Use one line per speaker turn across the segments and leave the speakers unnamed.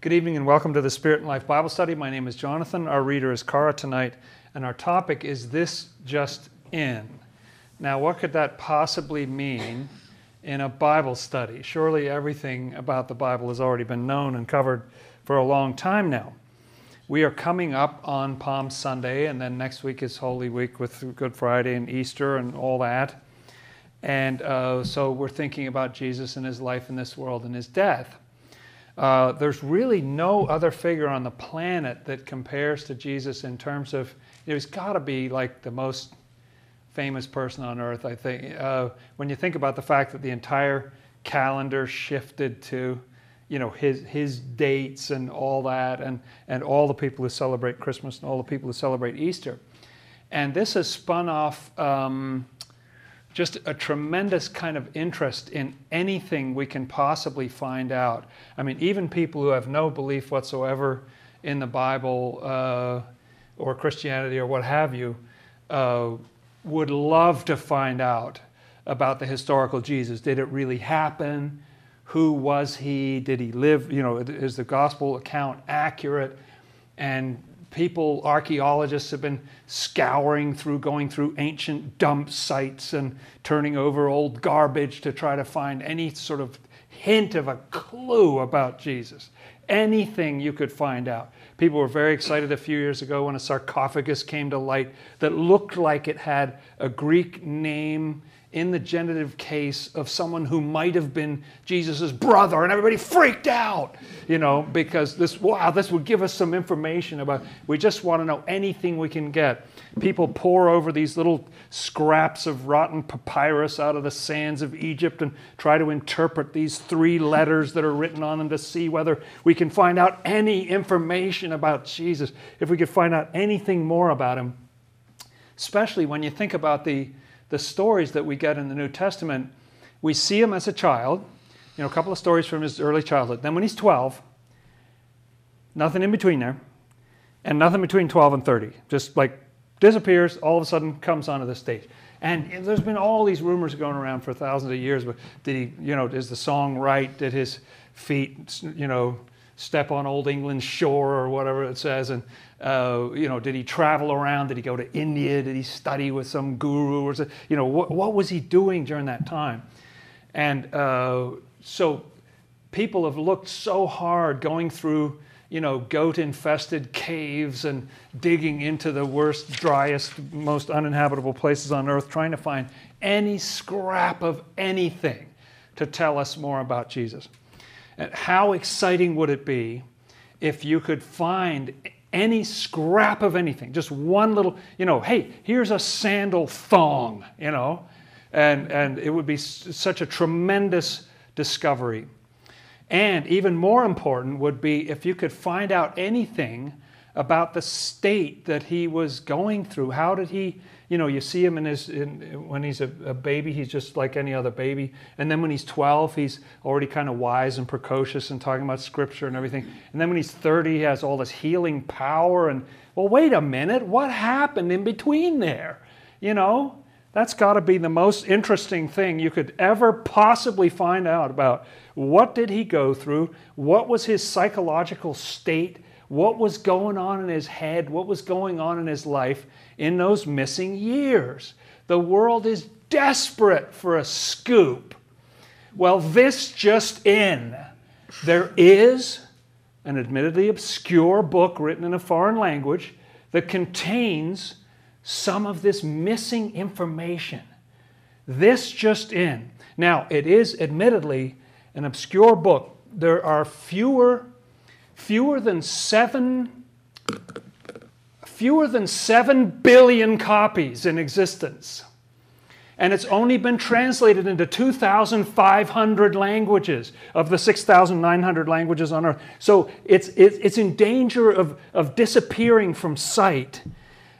Good evening and welcome to the Spirit and Life Bible Study. My name is Jonathan. Our reader is Cara tonight, and our topic is This Just In. Now, what could that possibly mean in a Bible study? Surely everything about the Bible has already been known and covered for a long time now. We are coming up on Palm Sunday, and then next week is Holy Week with Good Friday and Easter and all that. And uh, so we're thinking about Jesus and his life in this world and his death. Uh, there's really no other figure on the planet that compares to Jesus in terms of, he's got to be like the most famous person on earth, I think. Uh, when you think about the fact that the entire calendar shifted to, you know, his, his dates and all that, and, and all the people who celebrate Christmas and all the people who celebrate Easter. And this has spun off. Um, just a tremendous kind of interest in anything we can possibly find out. I mean, even people who have no belief whatsoever in the Bible uh, or Christianity or what have you uh, would love to find out about the historical Jesus. Did it really happen? Who was he? Did he live? You know, is the gospel account accurate? And people, archaeologists, have been scouring through, going through ancient dump sites and turning over old garbage to try to find any sort of hint of a clue about Jesus. Anything you could find out. People were very excited a few years ago when a sarcophagus came to light that looked like it had a Greek name in the genitive case of someone who might have been Jesus' brother, and everybody freaked out, you know, because this, wow, this would give us some information about, we just want to know anything we can get. People pour over these little scraps of rotten papyrus out of the sands of Egypt and try to interpret these three letters that are written on them to see whether we can find out any information about Jesus, if we could find out anything more about him. Especially when you think about the the stories that we get in the New Testament, we see him as a child, you know, a couple of stories from his early childhood. Then when he's 12, nothing in between there, and nothing between 12 and 30. Just like disappears, all of a sudden comes onto the stage. And there's been all these rumors going around for thousands of years. But did he, you know, is the song right? Did his feet, you know, step on old England's shore or whatever it says? And uh, you know, did he travel around? Did he go to India? Did he study with some guru or you know, what, what was he doing during that time? And uh, so people have looked so hard going through, you know, goat-infested caves and digging into the worst, driest, most uninhabitable places on earth, trying to find any scrap of anything to tell us more about Jesus. How exciting would it be if you could find any scrap of anything, just one little, you know, hey, here's a sandal thong, you know, and, and it would be such a tremendous discovery. And even more important would be if you could find out anything about the state that he was going through. How did he, you know, you see him in his, in, when he's a, a, baby, he's just like any other baby. And then when he's 12, he's already kind of wise and precocious and talking about scripture and everything. And then when he's 30, he has all this healing power. And, well, wait a minute, what happened in between there? You know, that's got to be the most interesting thing you could ever possibly find out about. What did he go through? What was his psychological state? what was going on in his head, what was going on in his life in those missing years. The world is desperate for a scoop. Well, this just in. There is an admittedly obscure book written in a foreign language that contains some of this missing information. This just in. Now, it is admittedly an obscure book. There are fewer fewer than seven fewer than 7 billion copies in existence. And it's only been translated into 2,500 languages of the 6,900 languages on earth. So it's, it's in danger of, of disappearing from sight.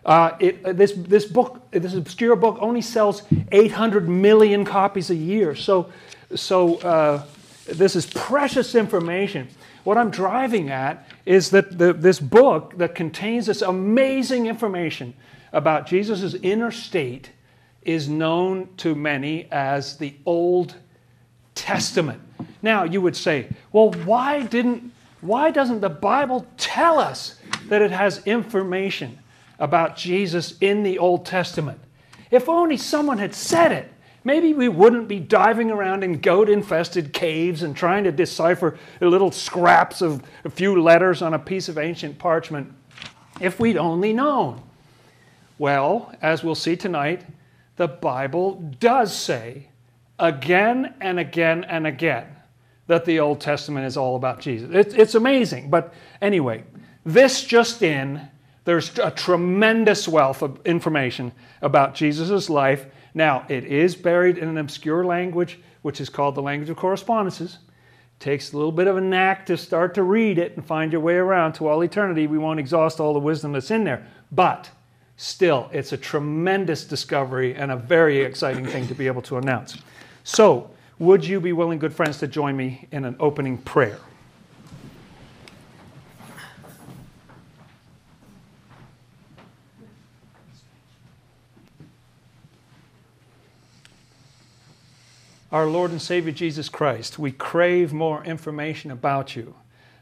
Uh, it, this, this book, this obscure book, only sells 800 million copies a year. So, so uh, this is precious information. What I'm driving at is that the, this book that contains this amazing information about Jesus' inner state is known to many as the Old Testament. Now, you would say, well, why didn't, Why doesn't the Bible tell us that it has information about Jesus in the Old Testament? If only someone had said it, maybe we wouldn't be diving around in goat infested caves and trying to decipher little scraps of a few letters on a piece of ancient parchment if we'd only known. Well, as we'll see tonight, the Bible does say again and again and again that the Old Testament is all about Jesus. It's, it's amazing. But anyway, this just in, there's a tremendous wealth of information about Jesus' life. Now, it is buried in an obscure language, which is called the language of correspondences. It takes a little bit of a knack to start to read it and find your way around to all eternity. We won't exhaust all the wisdom that's in there. But still, it's a tremendous discovery and a very exciting thing to be able to announce. So, would you be willing, good friends, to join me in an opening prayer? Our Lord and Savior Jesus Christ, we crave more information about you,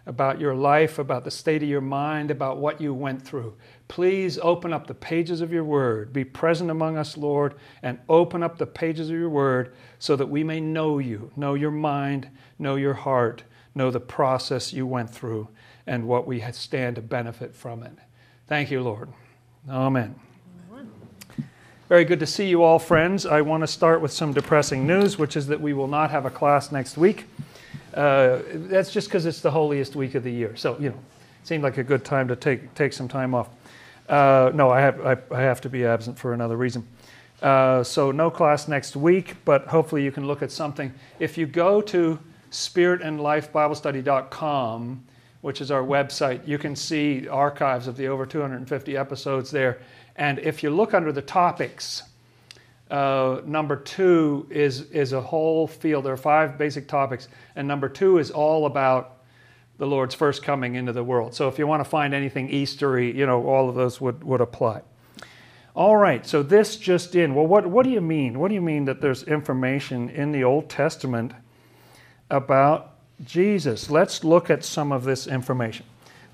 about your life, about the state of your mind, about what you went through. Please open up the pages of your word. Be present among us, Lord, and open up the pages of your word so that we may know you, know your mind, know your heart, know the process you went through, and what we stand to benefit from it. Thank you, Lord. Amen. Very good to see you all, friends. I want to start with some depressing news, which is that we will not have a class next week. Uh, that's just because it's the holiest week of the year. So, you know, it seemed like a good time to take, take some time off. Uh, no, I have, I, I, have to be absent for another reason. Uh, so, no class next week, but hopefully you can look at something. If you go to spiritandlifebiblestudy.com, which is our website, you can see archives of the over 250 episodes there. And if you look under the topics, uh, number two is, is a whole field. There are five basic topics, and number two is all about the Lord's first coming into the world. So if you want to find anything Eastery, you know, all of those would, would apply. All right, so this just in. Well, what, what do you mean? What do you mean that there's information in the Old Testament about Jesus? Let's look at some of this information.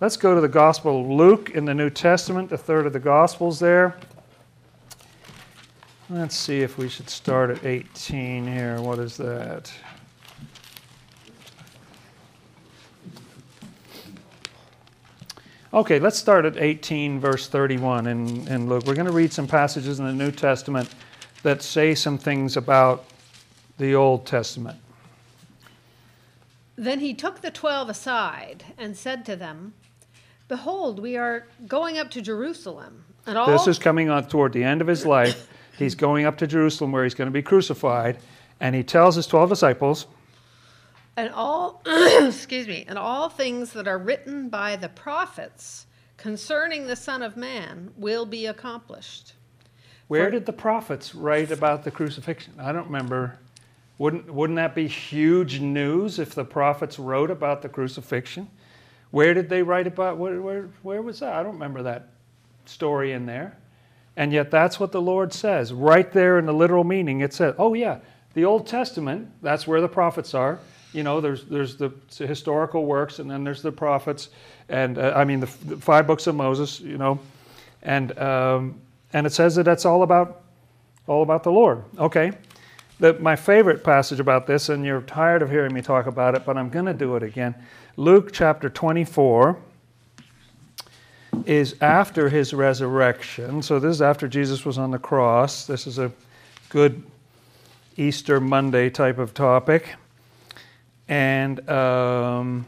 Let's go to the Gospel of Luke in the New Testament, the third of the Gospels there. Let's see if we should start at 18 here. What is that? Okay, let's start at 18, verse 31. And, and look, we're going to read some passages in the New Testament that say some things about the Old Testament.
Then he took the twelve aside and said to them, Behold, we are going up to Jerusalem.
And all this is coming on toward the end of his life. he's going up to Jerusalem where he's going to be crucified. And he tells his 12 disciples,
and all excuse me and all things that are written by the prophets concerning the son of man will be accomplished
where For, did the prophets write about the crucifixion i don't remember wouldn't, wouldn't that be huge news if the prophets wrote about the crucifixion where did they write about where, where, where was that i don't remember that story in there and yet that's what the lord says right there in the literal meaning it says oh yeah the old testament that's where the prophets are you know, there's there's the historical works, and then there's the prophets, and uh, I mean the, the, five books of Moses. You know, and um, and it says that that's all about all about the Lord. Okay, the, my favorite passage about this, and you're tired of hearing me talk about it, but I'm going to do it again. Luke chapter 24 is after his resurrection. So this is after Jesus was on the cross. This is a good Easter Monday type of topic and um,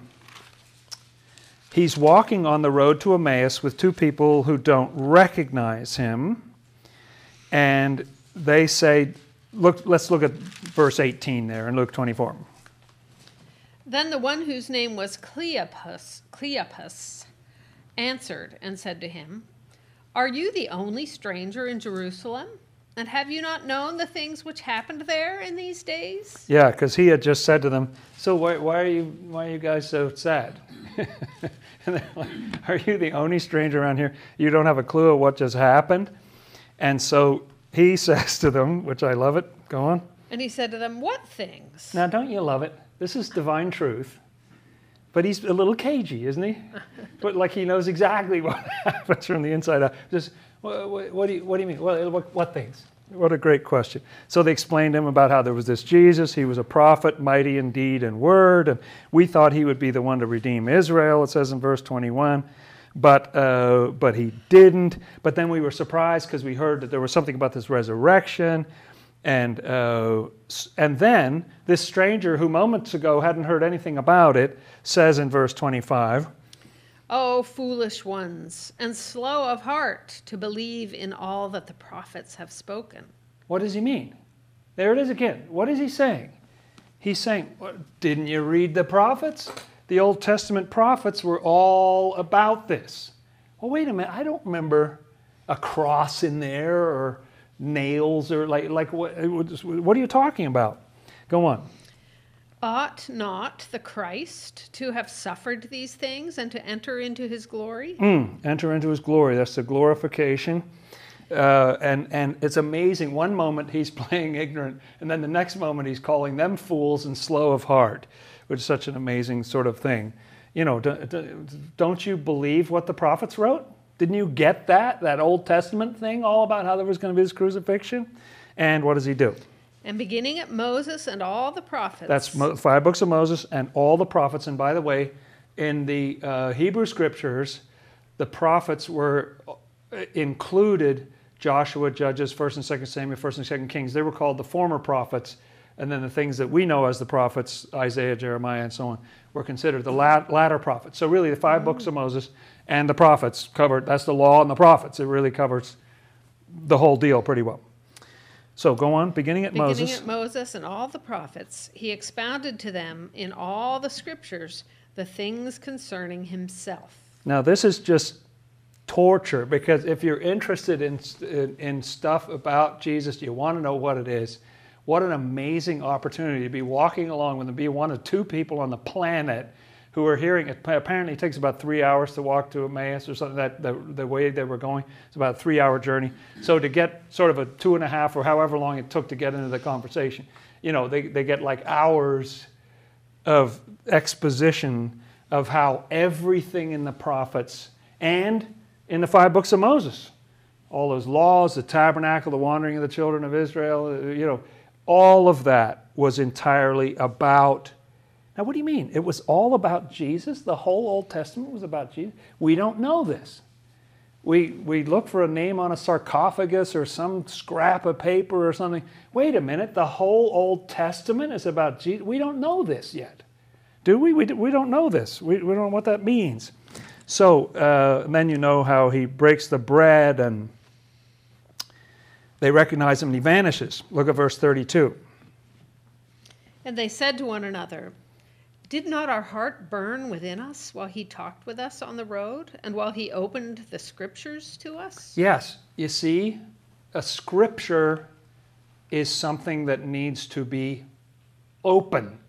he's walking on the road to Emmaus with two people who don't recognize him. And they say, look, let's look at verse 18 there in Luke 24.
Then the one whose name was Cleopas, Cleopas answered and said to him, Are you the only stranger in Jerusalem? And have you not known the things which happened there in these days?
Yeah, because he had just said to them, So why, why, are, you, why are you guys so sad? and they're like, Are you the only stranger around here? You don't have a clue of what just happened? And so he says to them, which I love it, go on.
And he said to them, What things?
Now, don't you love it? This is divine truth. but he's a little cagey, isn't he? but like he knows exactly what happens from the inside out. Just what, what, what do you what do you mean? What, what, what things? What a great question. So they explained to him about how there was this Jesus. He was a prophet, mighty in deed and word, and we thought he would be the one to redeem Israel. It says in verse 21 but uh, but he didn't. But then we were surprised because we heard that there was something about this resurrection, and uh, and then this stranger who moments ago hadn't heard anything about it says in verse 25.
O foolish ones, and slow of heart to believe in all that the prophets have spoken.
What does he mean? There it is again. What is he saying? He's saying, Didn't you read the prophets? the Old Testament prophets were all about this. Well, wait a minute, I don't remember a cross in there or nails or like, like what, what are you talking about? Go on.
Ought not the Christ to have suffered these things and to enter into his glory?
Mm, enter into his glory. That's the glorification. Uh, and, and it's amazing. One moment he's playing ignorant, and then the next moment he's calling them fools and slow of heart which is such an amazing sort of thing. You know, don't you believe what the prophets wrote? Didn't you get that, that Old Testament thing, all about how there was going to be this crucifixion? And what does he do?
And beginning at Moses and all the prophets.
That's five books of Moses and all the prophets. And by the way, in the uh, Hebrew scriptures, the prophets were uh, included Joshua, Judges, 1st and 2nd Samuel, 1st and 2nd Kings. They were called the former prophets and then the things that we know as the prophets, Isaiah, Jeremiah, and so on, were considered the latter prophets. So really, the 5 mm-hmm. books of Moses and the prophets covered. That's the law and the prophets. It really covers the whole deal pretty well. So go on, beginning at
beginning
Moses.
Beginning at Moses and all the prophets, he expounded to them in all the scriptures the things concerning himself.
Now this is just torture because if you're interested in, in, in stuff about Jesus, you want to know what it is what an amazing opportunity to be walking along with be one of two people on the planet who are hearing it. Apparently, it takes about three hours to walk to Emmaus or something. That the, the way they were going, it's about a three-hour journey. So to get sort of a two and a half or however long it took to get into the conversation, you know, they, they get like hours of exposition of how everything in the prophets and in the five books of Moses, all those laws, the tabernacle, the wandering of the children of Israel, you know, all of that was entirely about. Now, what do you mean? It was all about Jesus? The whole Old Testament was about Jesus? We don't know this. We, we look for a name on a sarcophagus or some scrap of paper or something. Wait a minute, the whole Old Testament is about Jesus? We don't know this yet. Do we? We, we don't know this. We, we don't know what that means. So uh, then you know how he breaks the bread and they recognize him and he vanishes. Look at verse 32.
And they said to one another, Did not our heart burn within us while he talked with us on the road and while he opened the scriptures to us?
Yes. You see, a scripture is something that needs to be opened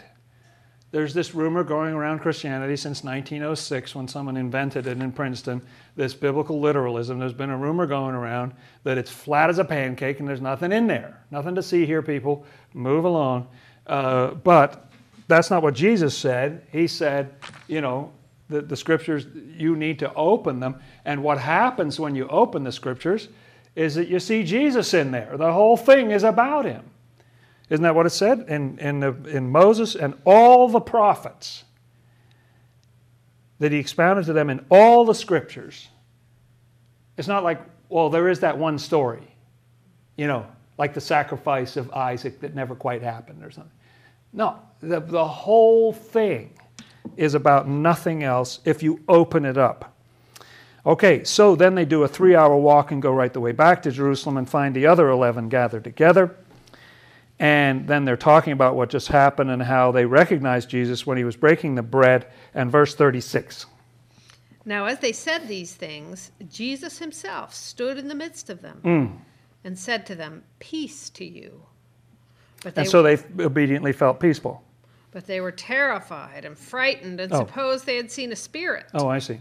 there's this rumor going around Christianity since 1906 when someone invented it in Princeton, this biblical literalism. There's been a rumor going around that it's flat as a pancake and there's nothing in there. Nothing to see here, people. Move along. Uh, but that's not what Jesus said. He said, you know, the, the scriptures, you need to open them. And what happens when you open the scriptures is that you see Jesus in there. The whole thing is about him. Isn't that what it said in, in, the, in Moses and all the prophets? That he expounded to them in all the scriptures. It's not like, well, there is that one story, you know, like the sacrifice of Isaac that never quite happened or something. No, the, the whole thing is about nothing else if you open it up. Okay, so then they do a three hour walk and go right the way back to Jerusalem and find the other 11 gathered together. And then they're talking about what just happened and how they recognized Jesus when he was breaking the bread. And verse 36.
Now, as they said these things, Jesus himself stood in the midst of them
mm.
and said to them, Peace to you.
But and so they obediently felt peaceful.
But they were terrified and frightened and oh. supposed they had seen a spirit.
Oh, I see.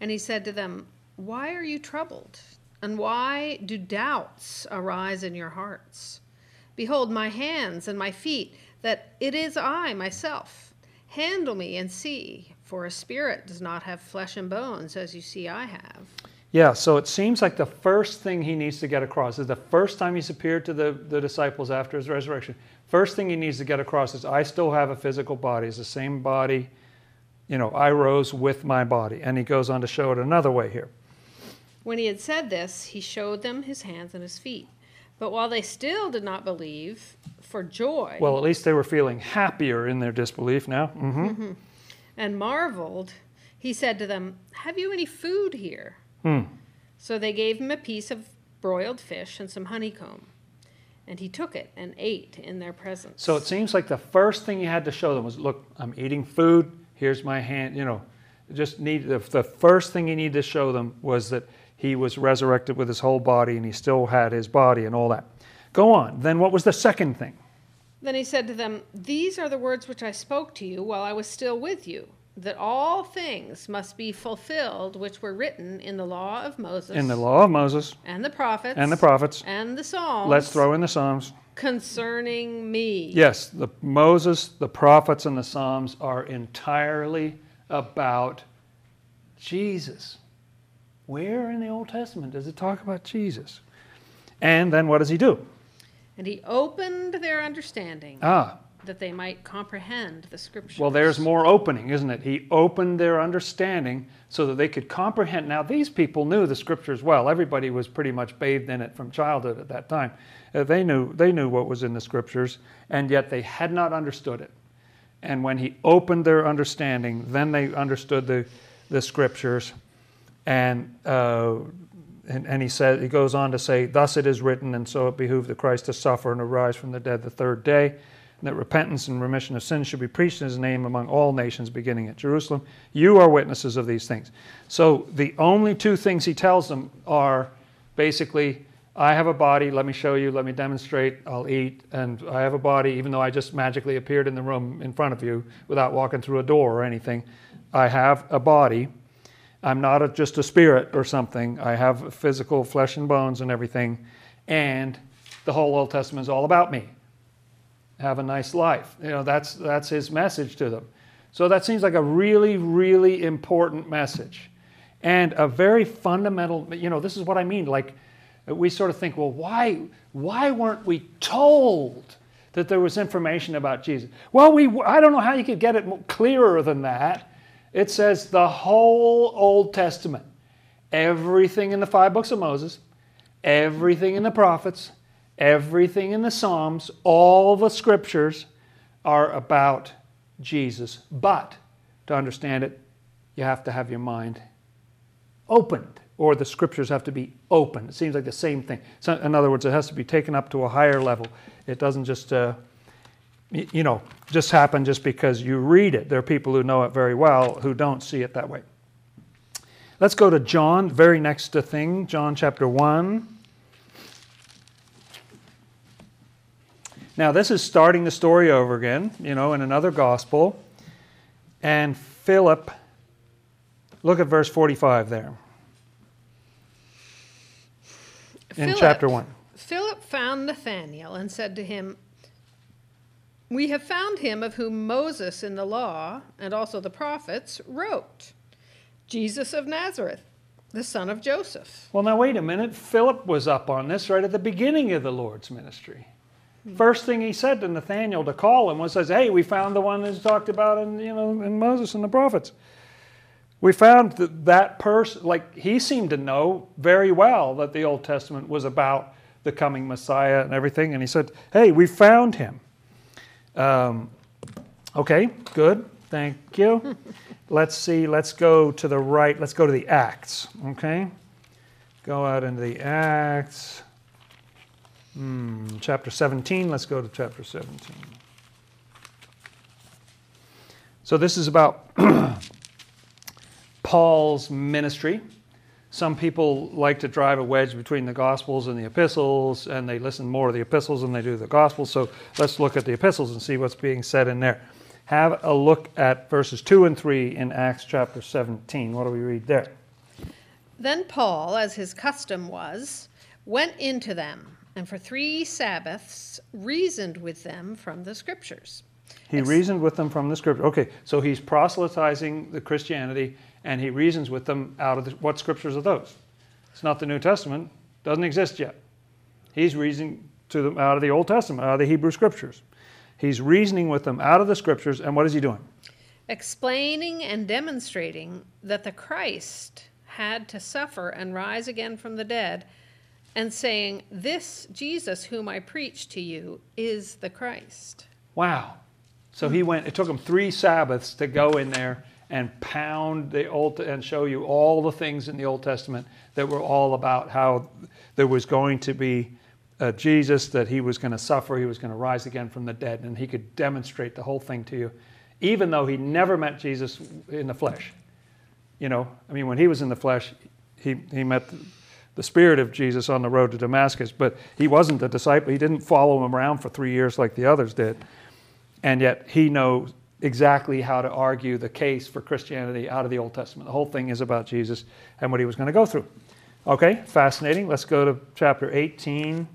And he said to them, Why are you troubled? And why do doubts arise in your hearts? Behold my hands and my feet, that it is I myself. Handle me and see, for a spirit does not have flesh and bones, as you see I have.
Yeah, so it seems like the first thing he needs to get across is the first time he's appeared to the, the disciples after his resurrection. First thing he needs to get across is I still have a physical body. It's the same body. You know, I rose with my body. And he goes on to show it another way here.
When he had said this, he showed them his hands and his feet. But while they still did not believe, for joy
Well, at least they were feeling happier in their disbelief now. hmm
and marveled, he said to them, Have you any food here?
Hmm.
So they gave him a piece of broiled fish and some honeycomb. And he took it and ate in their presence.
So it seems like the first thing you had to show them was, look, I'm eating food. Here's my hand. You know, just need the, the first thing he needed to show them was that he was resurrected with his whole body and he still had his body and all that. Go on. Then what was the second thing?
Then he said to them, These are the words which I spoke to you while I was still with you, that all things must be fulfilled which were written in the law of Moses
In the law of Moses
and the prophets
and the prophets.
and the Psalms
Let's throw in the Psalms.
concerning me.
Yes, the Moses, the prophets, and the Psalms are entirely about Jesus. Where in the Old Testament does it talk about Jesus? And then what does he do?
And he opened their understanding
Ah,
that they might comprehend the scriptures.
well, there's more opening, isn't it? He opened their understanding so that they could comprehend. Now, these people knew the scriptures well. Everybody was pretty much bathed in it from childhood at that time. Uh, they knew they knew what was in the scriptures, and yet they had not understood it. And when he opened their understanding, then they understood the, the scriptures. And, uh, and, and he said, he goes on to say, Thus it is written, and so it behooved the Christ to suffer and arise from the dead the third day, that repentance and remission of sins should be preached in his name among all nations, beginning at Jerusalem. You are witnesses of these things. So the only two things he tells them are basically, I have a body, let me show you, let me demonstrate, I'll eat, and I have a body, even though I just magically appeared in the room in front of you without walking through a door or anything. I have a body. I'm not a, just a spirit or something. I have physical flesh and bones and everything. And the whole Old Testament is all about me. Have a nice life. You know, that's, that's his message to them. So that seems like a really, really important message. And a very fundamental, you know, this is what I mean. Like, we sort of think, well, why, why weren't we told that there was information about Jesus? Well, we, I don't know how you could get it clearer than that. It says the whole Old Testament, everything in the five books of Moses, everything in the prophets, everything in the Psalms, all the scriptures are about Jesus. But to understand it, you have to have your mind opened, or the scriptures have to be open. It seems like the same thing. So, in other words, it has to be taken up to a higher level. It doesn't just, uh, you know, just happen just because you read it. There are people who know it very well who don't see it that way. Let's go to John, very next to thing, John chapter 1. Now, this is starting the story over again, you know, in another gospel. And Philip, look at verse 45 there in
Philip-
chapter 1.
Philip found Nathanael and said to him, We have found him of whom Moses in the law and also the prophets wrote, Jesus of Nazareth, the son of Joseph.
Well, now wait a minute. Philip was up on this right at the beginning of the Lord's ministry. First thing he said to Nathaniel to call him was, "says Hey, we found the one that's talked about in you know in Moses and the prophets. We found that that person, like he seemed to know very well that the Old Testament was about the coming Messiah and everything, and he said, "Hey, we found him." Um, okay, good, thank you. let's see. Let's go to the right. Let's go to the Acts. Okay. Go out into the Acts. Hmm, chapter 17. Let's go to chapter 17. So this is about Paul's ministry. Some people like to drive a wedge between the Gospels and the epistles, and they listen more to the epistles than they do the Gospels. So let's look at the epistles and see what's being said in there. Have a look at verses 2 and 3 in Acts chapter 17. What do we read there?
Then Paul, as his custom was, went into them, and for three Sabbaths reasoned with them from the Scriptures,
He reasoned with them from the scripture. Okay, so he's proselytizing the Christianity and he reasons with them out of the, what scriptures are those? It's not the New Testament, doesn't exist yet. He's reasoning to them out of the Old Testament, out of the Hebrew scriptures. He's reasoning with them out of the scriptures, and what is he doing?
explaining and demonstrating that the Christ had to suffer and rise again from the dead, and saying, This Jesus whom I preach to you is the Christ.
Wow. So he went, it took him three Sabbaths to go in there and pound the Old and show you all the things in the Old Testament that were all about how there was going to be uh, Jesus, that he was going to suffer, he was going to rise again from the dead, and he could demonstrate the whole thing to you, even though he never met Jesus in the flesh. You know, I mean, when he was in the flesh, he, he met the, the spirit of Jesus on the road to Damascus, but he wasn't a disciple. He didn't follow him around for three years like the others did. And yet he knows exactly how to argue the case for Christianity out of the Old Testament. The whole thing is about Jesus and what he was going to go through. Okay, fascinating. Let's go to chapter 18.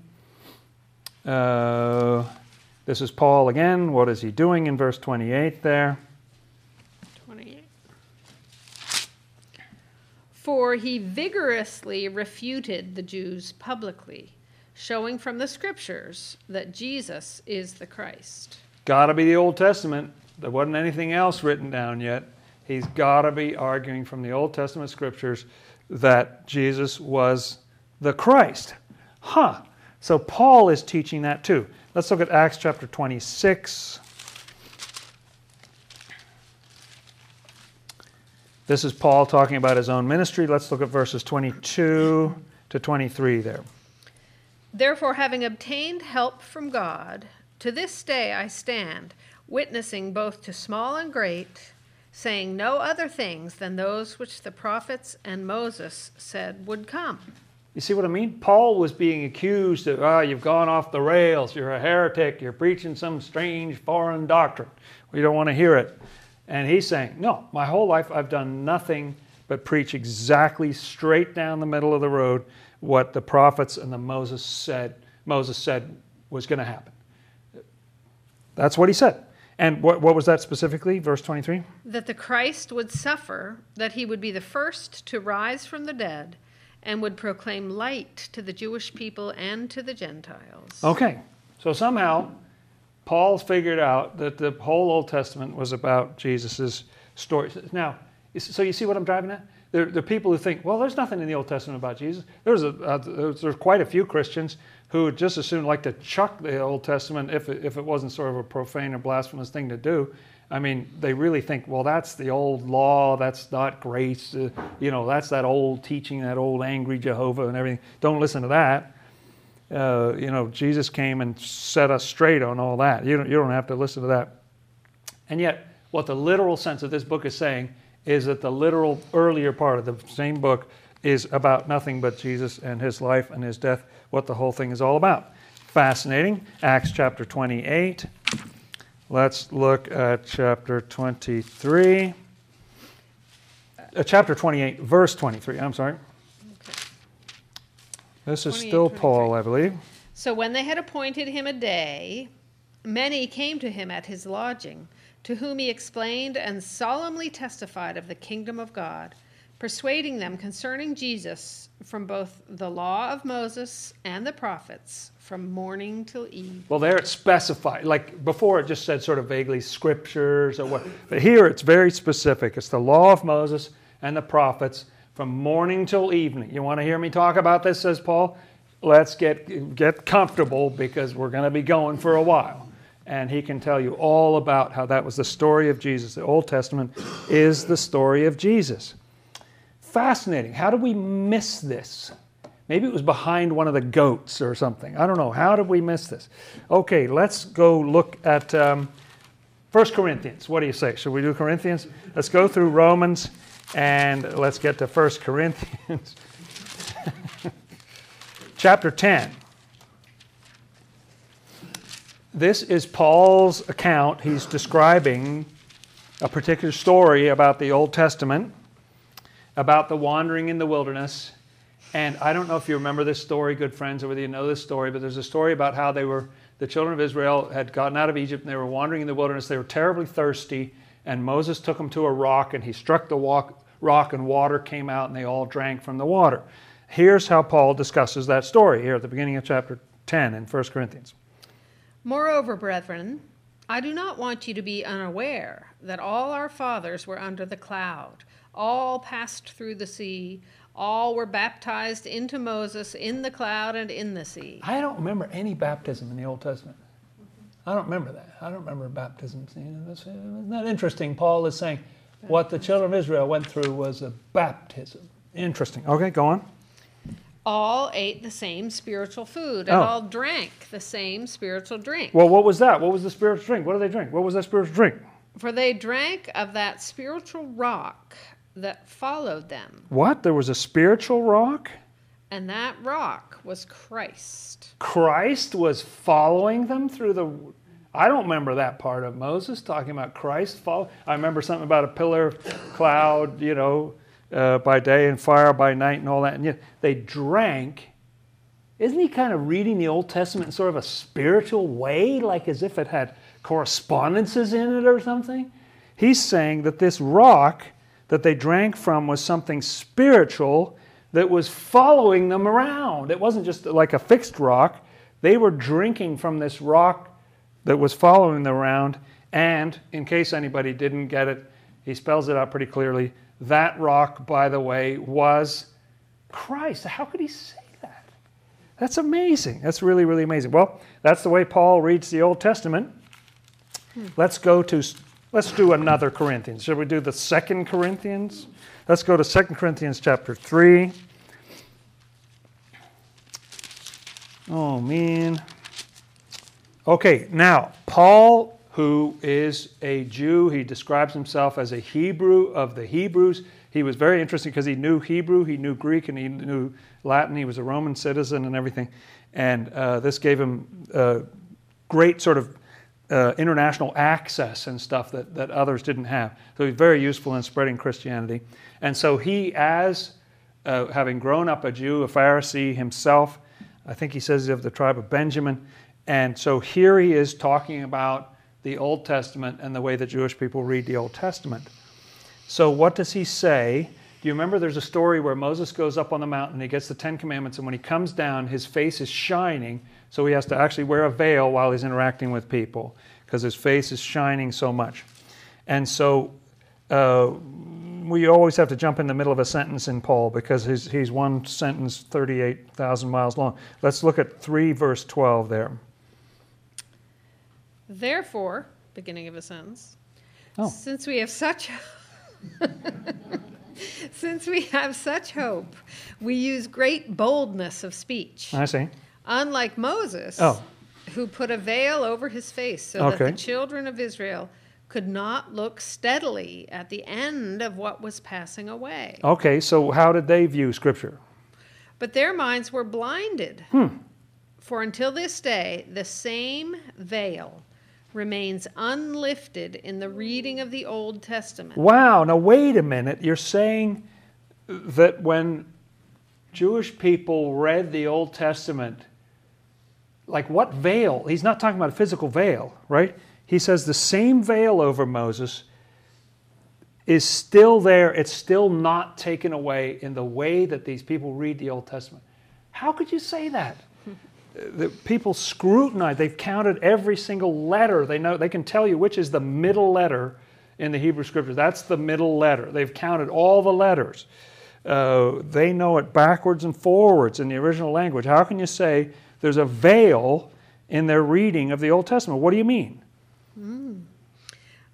Uh, this is Paul again. What is he doing in verse 28 there?
28. For he vigorously refuted the Jews publicly, showing from the scriptures that Jesus is the Christ.
Got to be the Old Testament. There wasn't anything else written down yet. He's got to be arguing from the Old Testament scriptures that Jesus was the Christ. Huh. So Paul is teaching that too. Let's look at Acts chapter 26. This is Paul talking about his own ministry. Let's look at verses 22 to 23 there.
Therefore, having obtained help from God, to this day I stand, witnessing both to small and great, saying no other things than those which the prophets and Moses said would come.
You see what I mean? Paul was being accused of, ah, you've gone off the rails, you're a heretic, you're preaching some strange foreign doctrine. We don't want to hear it. And he's saying, no, my whole life I've done nothing but preach exactly straight down the middle of the road what the prophets and the Moses said Moses said was going to happen. That's what he said. And what, what was that specifically? Verse 23?
That the Christ would suffer, that he would be the first to rise from the dead, and would proclaim light to the Jewish people and to the Gentiles.
Okay. So somehow Paul figured out that the whole Old Testament was about Jesus' story. Now, so you see what I'm driving at? There, there are people who think, well, there's nothing in the Old Testament about Jesus. There's, a, uh, there's, there's quite a few Christians who would just as soon like to chuck the Old Testament if it, if it wasn't sort of a profane or blasphemous thing to do. I mean, they really think, well, that's the old law, that's not grace, uh, you know, that's that old teaching, that old angry Jehovah and everything. Don't listen to that. Uh, you know, Jesus came and set us straight on all that. You don't, you don't have to listen to that. And yet, what the literal sense of this book is saying is that the literal earlier part of the same book is about nothing but Jesus and his life and his death, what the whole thing is all about. Fascinating. Acts chapter 28. Let's look at chapter 23. Uh, chapter 28, verse 23. I'm sorry. Okay. This is still Paul, I believe.
So when they had appointed him a day, many came to him at his lodging, to whom he explained and solemnly testified of the kingdom of God, persuading them concerning Jesus from both the law of Moses and the prophets, from morning till eve.
Well, there it's specified. Like before, it just said sort of vaguely scriptures or what. But here it's very specific. It's the law of Moses and the prophets from morning till evening. You want to hear me talk about this, says Paul? Let's get, get comfortable because we're going to be going for a while. And he can tell you all about how that was the story of Jesus. The Old Testament is the story of Jesus. Fascinating. How did we miss this? Maybe it was behind one of the goats or something. I don't know. How did we miss this? Okay, let's go look at um, 1 Corinthians. What do you say? Should we do Corinthians? Let's go through Romans and let's get to 1 Corinthians. Chapter 10. This is Paul's account. He's describing a particular story about the Old Testament, about the wandering in the wilderness. And I don't know if you remember this story, good friends, or whether you know this story, but there's a story about how they were the children of Israel had gotten out of Egypt and they were wandering in the wilderness. They were terribly thirsty, and Moses took them to a rock and he struck the walk, rock, and water came out, and they all drank from the water. Here's how Paul discusses that story here at the beginning of chapter 10 in 1 Corinthians.
Moreover, brethren, I do not want you to be unaware that all our fathers were under the cloud, all passed through the sea, all were baptized into Moses in the cloud and in the sea.
I don't remember any baptism in the Old Testament. I don't remember that. I don't remember baptisms. Isn't that interesting? Paul is saying what the children of Israel went through was a baptism. Interesting. Okay, go on.
All ate the same spiritual food and
Oh.
all drank the same spiritual drink.
Well, what was that? What was the spiritual drink? What did they drink? What was that spiritual drink?
For they drank of that spiritual rock that followed them,
What? There was a spiritual rock?
and that rock was Christ.
Christ was following them through the. I don't remember that part of Moses talking about Christ follow. I remember something about a pillar of cloud, you know, uh, by day and fire by night and all that. And yet they drank. Isn't he kind of reading the Old Testament in sort of a spiritual way, like as if it had correspondences in it or something? He's saying that this rock that they drank from was something spiritual that was following them around. It wasn't just like a fixed rock. They were drinking from this rock that was following them around. And in case anybody didn't get it, he spells it out pretty clearly. That rock, by the way, was Christ. How could he say that? That's amazing. That's really, really amazing. Well, that's the way Paul reads the Old Testament. Hmm. Let's go to let's do another Corinthians. Should we do the second Corinthians? Let's go to 2 Corinthians chapter 3. Oh man. Okay, now Paul, who is a Jew, he describes himself as a Hebrew of the Hebrews. He was very interesting because he knew Hebrew, he knew Greek, and he knew Latin. He was a Roman citizen and everything. And uh, this gave him uh, great sort of uh, international access and stuff that, that others didn't have. So he's very useful in spreading Christianity. And so he, as uh, having grown up a Jew, a Pharisee himself, I think he says he's of the tribe of Benjamin. And so here he is talking about the Old Testament and the way that Jewish people read the Old Testament. So what does he say? Do you remember there's a story where Moses goes up on the mountain, he gets the Ten Commandments, and when he comes down, his face is shining, so he has to actually wear a veil while he's interacting with people because his face is shining so much. And so uh, we always have to jump in the middle of a sentence in Paul because he's, he's one sentence 38,000 miles long. Let's look at 3 verse 12 there.
Therefore, beginning of a sentence,
Oh.
since we have such since we have such hope, we use great boldness of speech.
I see.
Unlike Moses,
Oh.
who put a veil over his face so that the children of Israel could not look steadily at the end of what was passing away.
Okay, so how did they view Scripture?
But their minds were blinded.
Hmm.
For until this day, the same veil remains unlifted in the reading of the Old Testament.
Wow, now wait a minute. You're saying that when Jewish people read the Old Testament, like what veil? He's not talking about a physical veil, right? He says the same veil over Moses is still there. It's still not taken away in the way that these people read the Old Testament. How could you say that? The people scrutinize. They've counted every single letter. They know they can tell you which is the middle letter in the Hebrew Scriptures. That's the middle letter. They've counted all the letters. Uh, they know it backwards and forwards in the original language. How can you say there's a veil in their reading of the Old Testament? What do you mean?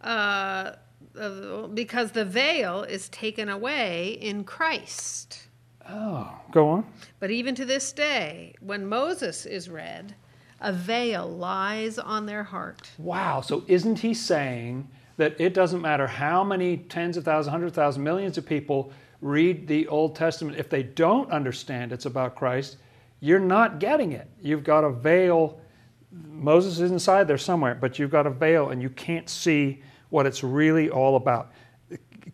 Uh, uh, because the veil is taken away in Christ.
Oh, go on.
But even to this day, when Moses is read, a veil lies on their heart.
Wow. So isn't he saying that it doesn't matter how many tens of thousands, hundred thousands, millions of people read the Old Testament, if they don't understand it's about Christ, you're not getting it. You've got a veil. Moses is inside there somewhere, but you've got a veil and you can't see what it's really all about.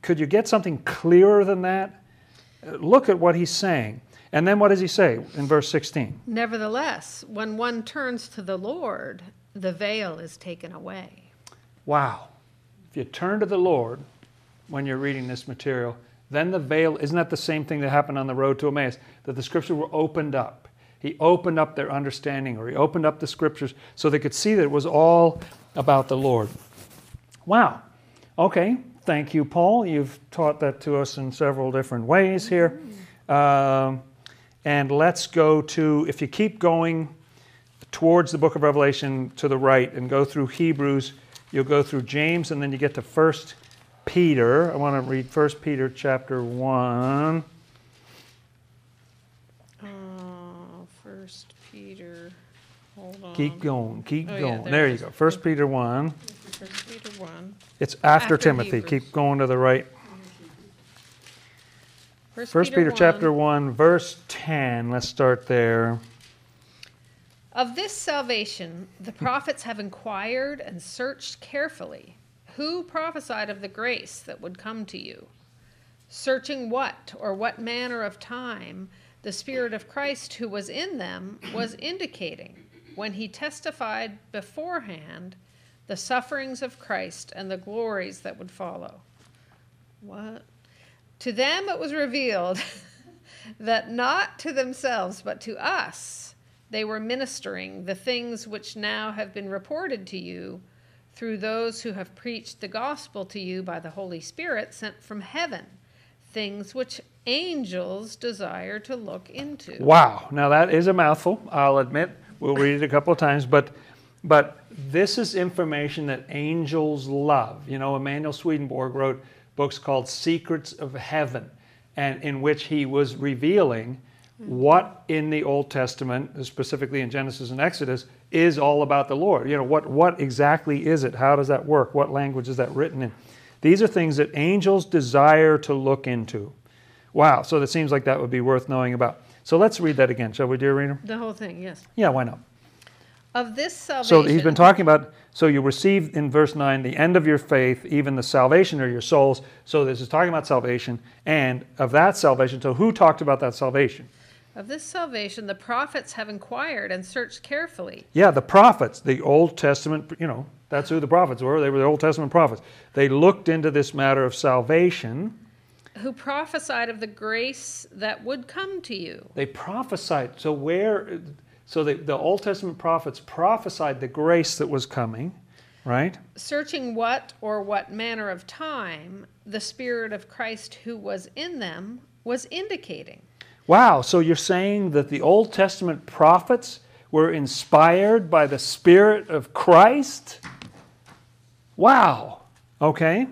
Could you get something clearer than that? Look at what he's saying. And then what does he say in verse 16?
Nevertheless, when one turns to the Lord, the veil is taken away.
Wow. If you turn to the Lord when you're reading this material, then the veil, isn't that the same thing that happened on the road to Emmaus? That the scriptures were opened up. He opened up their understanding, or he opened up the scriptures so they could see that it was all about the Lord. Wow. Okay. Thank you, Paul. You've taught that to us in several different ways here. Um, and let's go to, if you keep going towards the book of Revelation to the right and go through Hebrews, you'll go through James, and then you get to 1 Peter. I want to read 1 Peter chapter 1.
Uh, First Peter. Hold on.
Keep going, keep
Oh, yeah,
going.
there
there you go. 1 Peter 1.
First Peter one.
It's after,
After
Timothy.
Hebrews.
Keep going to the right.
First,
1 Peter,
1.
chapter 1, verse 10. Let's start there.
Of this salvation, the prophets have inquired and searched carefully who prophesied of the grace that would come to you, searching what or what manner of time the Spirit of Christ who was in them was indicating when he testified beforehand the sufferings of Christ and the glories that would follow. What? To them it was revealed that not to themselves, but to us, they were ministering the things which now have been reported to you through those who have preached the gospel to you by the Holy Spirit sent from heaven, things which angels desire to look into.
Wow. Now that is a mouthful, I'll admit. We'll read it a couple of times, but but this is information that angels love. You know, Emanuel Swedenborg wrote books called Secrets of Heaven, and in which he was revealing what in the Old Testament, specifically in Genesis and Exodus, is all about the Lord. You know, what what exactly is it? How does that work? What language is that written in? These are things that angels desire to look into. Wow, so that seems like that would be worth knowing about. So let's read that again, shall we, dear reader?
The whole thing, yes.
Yeah, why not?
Of this salvation.
So he's been talking about, so you receive in verse 9 the end of your faith, even the salvation of your souls. So this is talking about salvation and of that salvation. So who talked about that salvation?
Of this salvation, the prophets have inquired and searched carefully.
Yeah, the prophets, the Old Testament, you know, that's who the prophets were. They were the Old Testament prophets. They looked into this matter of salvation.
who prophesied of the grace that would come to you.
They prophesied. So where, so the, the Old Testament prophets prophesied the grace that was coming, right?
Searching what or what manner of time the Spirit of Christ who was in them was indicating.
Wow, so you're saying that the Old Testament prophets were inspired by the Spirit of Christ? Wow. Okay.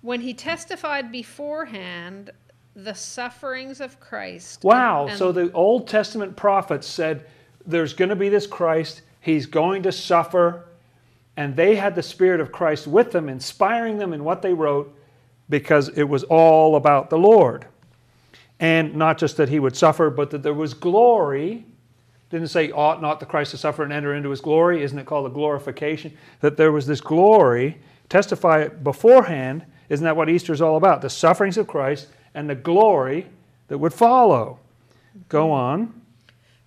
When he testified beforehand the sufferings of Christ.
Wow.
and-
So the Old Testament prophets said there's going to be this Christ, he's going to suffer, and they had the Spirit of Christ with them, inspiring them in what they wrote because it was all about the Lord. And not just that he would suffer, but that there was glory. Didn't say, ought not the Christ to suffer and enter into his glory? Isn't it called a glorification? That there was this glory, testify beforehand. Isn't that what Easter is all about? The sufferings of Christ and the glory that would follow. Go on.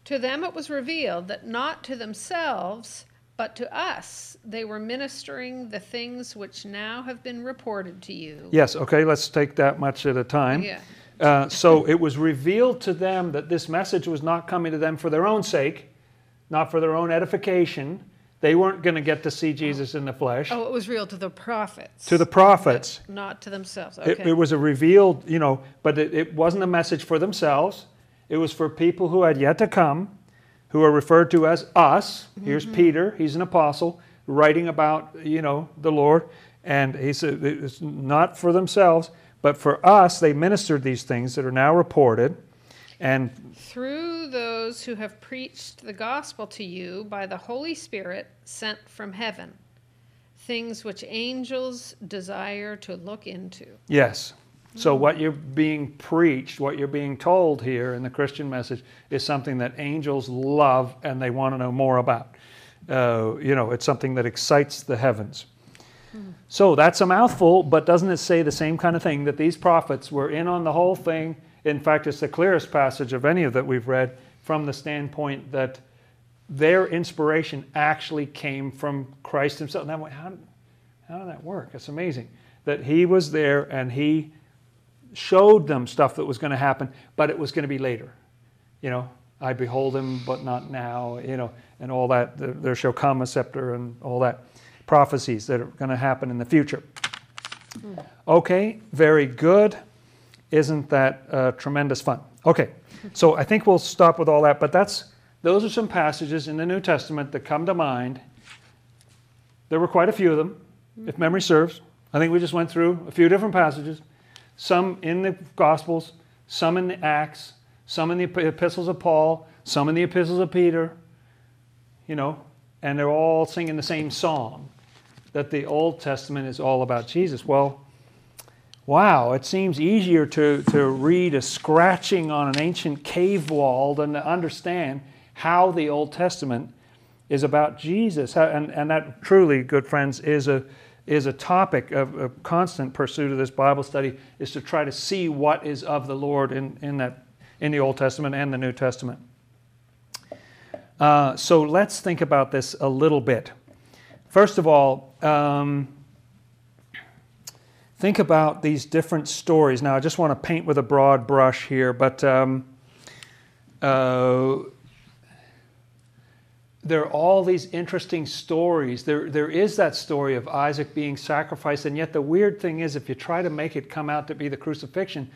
To them it was revealed that not to themselves, but to us, they were ministering the things which now have been reported to you.
Yes, okay, let's take that much at a time.
Yeah.
Uh, so it was revealed to them that this message was not coming to them for their own sake, not for their own edification. They weren't going to get to see Jesus in the flesh.
Oh, it was real to the prophets.
To the prophets,
not to themselves.
it,
Okay.
it was a revealed, you know, but it, it wasn't a message for themselves. It was for people who had yet to come, who are referred to as us. Here's mm-hmm. Peter, he's an apostle, writing about, you know, the Lord. And he said it's not for themselves, but for us, they ministered these things that are now reported. And
Through those who have preached the gospel to you by the Holy Spirit sent from heaven, things which angels desire to look into.
yes, so what you're being preached, what you're being told here in the Christian message is something that angels love and they want to know more about. Uh, you know, it's something that excites the heavens. So that's a mouthful, but doesn't it say the same kind of thing that these prophets were in on the whole thing In fact, it's the clearest passage of any of that we've read from the standpoint that their inspiration actually came from Christ Himself. Now, how, how did that work? It's amazing that He was there and He showed them stuff that was going to happen, but it was going to be later. You know, I behold Him, but not now. You know, and all that. There shall come a scepter and all that prophecies that are going to happen in the future. Hmm. Okay, very good. Isn't that uh, tremendous fun? Okay, so I think we'll stop with all that, but that's those are some passages in the New Testament that come to mind. There were quite a few of them, if memory serves. I think we just went through a few different passages, some in the Gospels, some in the Acts, some in the epistles of Paul, some in the epistles of Peter, you know, and they're all singing the same song that the Old Testament is all about Jesus. Well, wow, it seems easier to, to read a scratching on an ancient cave wall than to understand how the Old Testament is about Jesus. And, and that truly, good friends, is a, is a topic of constant pursuit of this Bible study, is to try to see what is of the Lord in, in, that, in the Old Testament and the New Testament. Uh, so let's think about this a little bit. First of all, um, think about these different stories. Now, I just want to paint with a broad brush here, but um, uh, there are all these interesting stories. There, there is that story of Isaac being sacrificed, and yet the weird thing is, if you try to make it come out to be the crucifixion,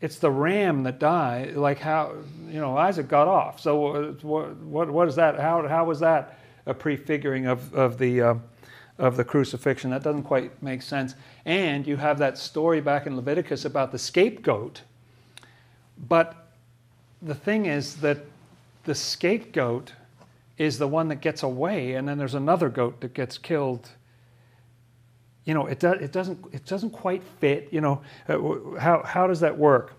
it's the ram that died. Like how you know Isaac got off. So what, what, what is that? How, how was that? a prefiguring of, of, the, uh, of the crucifixion. That doesn't quite make sense. And you have that story back in Leviticus about the scapegoat. But the thing is that the scapegoat is the one that gets away, and then there's another goat that gets killed. You know, it, do, it, doesn't, it doesn't quite fit. You know, uh, how, how does that work?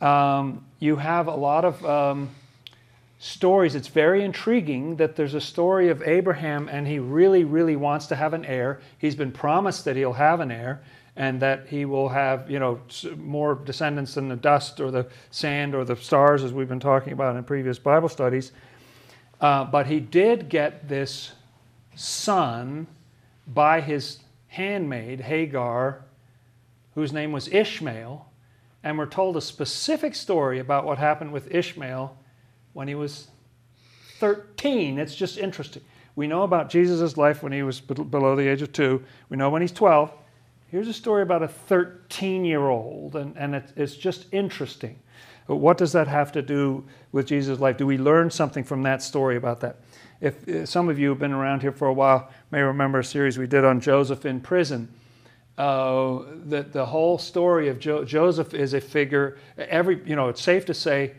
Um, you have a lot of. Um, stories, it's very intriguing that there's a story of Abraham and he really, really wants to have an heir. He's been promised that he'll have an heir and that he will have, you know, more descendants than the dust or the sand or the stars, as we've been talking about in previous Bible studies. Uh, but he did get this son by his handmaid, Hagar, whose name was Ishmael. And we're told a specific story about what happened with Ishmael when he was 13. It's just interesting. We know about Jesus' life when he was below the age of two. We know when he's 12. Here's a story about a 13 year old, and, and it, it's just interesting. But what does that have to do with Jesus' life? Do we learn something from that story about that? If, if some of you have been around here for a while, may remember a series we did on Joseph in prison. Uh, that the whole story of jo- Joseph is a figure. Every you know, it's safe to say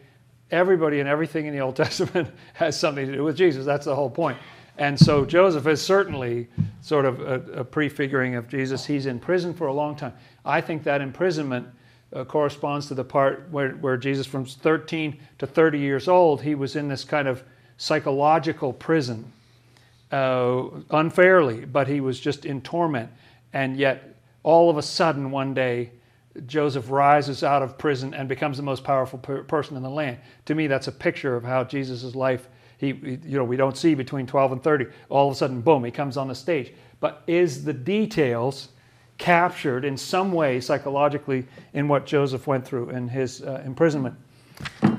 everybody and everything in the Old Testament has something to do with Jesus. That's the whole point. And so Joseph is certainly sort of a, a prefiguring of Jesus. He's in prison for a long time. I think that imprisonment uh, corresponds to the part where, where Jesus, from 13 to 30 years old, he was in this kind of psychological prison uh, unfairly, but he was just in torment. And yet, all of a sudden, one day, Joseph rises out of prison and becomes the most powerful per- person in the land. To me, that's a picture of how Jesus' life, he, you know, we don't see between 12 and 30. All of a sudden, boom, he comes on the stage. But is the details captured in some way psychologically in what Joseph went through in his uh, imprisonment?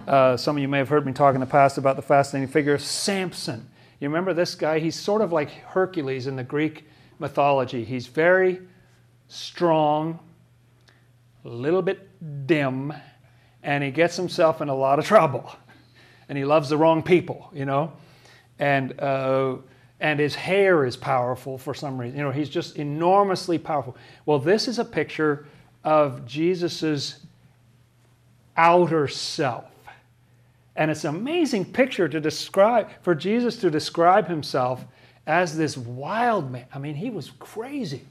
Uh, some of you may have heard me talk in the past about the fascinating figure of Samson. You remember this guy? He's sort of like Hercules in the Greek mythology. He's very strong, a little bit dim, and he gets himself in a lot of trouble. And he loves the wrong people, you know. And uh, and his hair is powerful for some reason. You know, he's just enormously powerful. Well, this is a picture of Jesus's outer self. And it's an amazing picture to describe for Jesus to describe himself as this wild man. I mean, he was crazy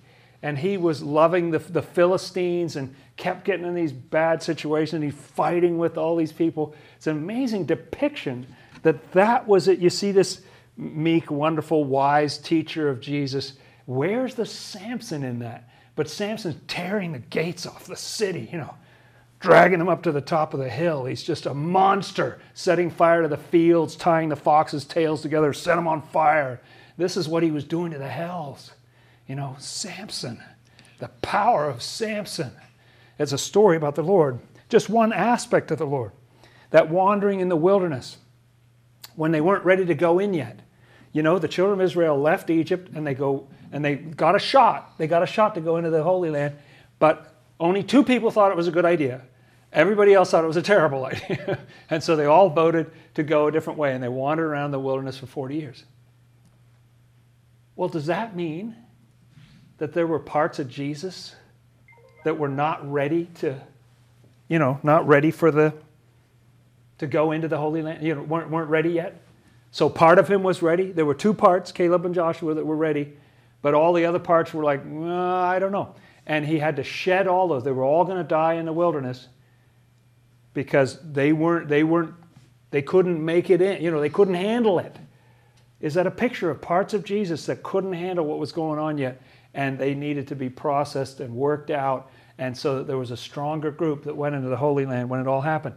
and he was loving the, the Philistines and kept getting in these bad situations. and He's fighting with all these people. It's an amazing depiction that that was it. You see this meek, wonderful, wise teacher of Jesus. Where's the Samson in that? But Samson's tearing the gates off the city, you know, dragging him up to the top of the hill. He's just a monster, setting fire to the fields, tying the foxes' tails together, set them on fire. This is what he was doing to the hells. You know, Samson, the power of Samson. It's a story about the Lord, just one aspect of the Lord. That wandering in the wilderness when they weren't ready to go in yet. You know, the children of Israel left Egypt and they go and they got a shot. They got a shot to go into the Holy Land, but only two people thought it was a good idea. Everybody else thought it was a terrible idea. and so they all voted to go a different way and they wandered around the wilderness for 40 years. Well, does that mean that there were parts of Jesus that were not ready to, you know, not ready for the, to go into the Holy Land, you know, weren't, weren't ready yet? So part of him was ready. There were two parts, Caleb and Joshua, that were ready, but all the other parts were like, uh, I don't know. And he had to shed all those. They were all going to die in the wilderness because they weren't, they weren't, they couldn't make it in. You know, they couldn't handle it. Is that a picture of parts of Jesus that couldn't handle what was going on yet? And they needed to be processed and worked out. And so there was a stronger group that went into the Holy Land when it all happened.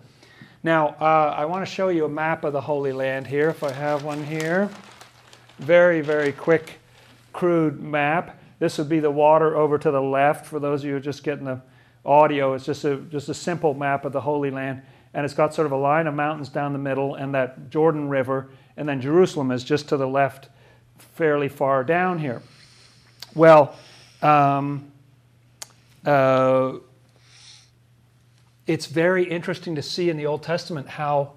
Now, uh, I want to show you a map of the Holy Land here, if I have one here. Very, very quick, crude map. This would be the water over to the left. For those of you who are just getting the audio, it's just a, just a simple map of the Holy Land. And it's got sort of a line of mountains down the middle and that Jordan River. And then Jerusalem is just to the left, fairly far down here. Well, um, uh, it's very interesting to see in the Old Testament how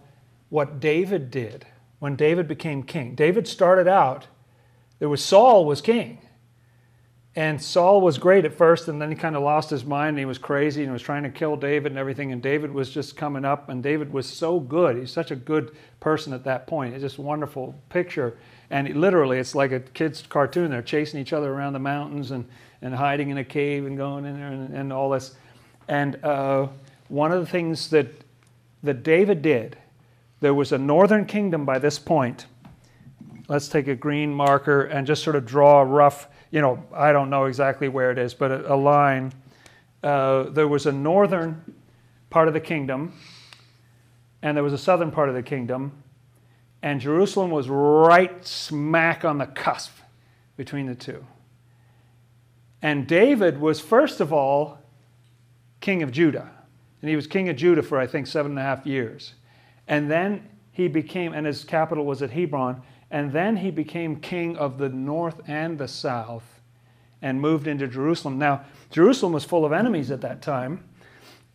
what David did when David became king. David started out, there was Saul was king. And Saul was great at first, and then he kind of lost his mind and he was crazy and was trying to kill David and everything. And David was just coming up, and David was so good. He's such a good person at that point. It's just a wonderful picture. And literally, it's like a kid's cartoon. They're chasing each other around the mountains and, and hiding in a cave and going in there and, and all this. And uh, one of the things that, that David did, there was a northern kingdom by this point. Let's take a green marker and just sort of draw a rough, you know, I don't know exactly where it is, but a, a line. Uh, there was a northern part of the kingdom, and there was a southern part of the kingdom, and Jerusalem was right smack on the cusp between the two. And David was, first of all, king of Judah. And he was king of Judah for, I think, seven and a half years. And then he became, and his capital was at Hebron. And then he became king of the north and the south and moved into Jerusalem. Now, Jerusalem was full of enemies at that time.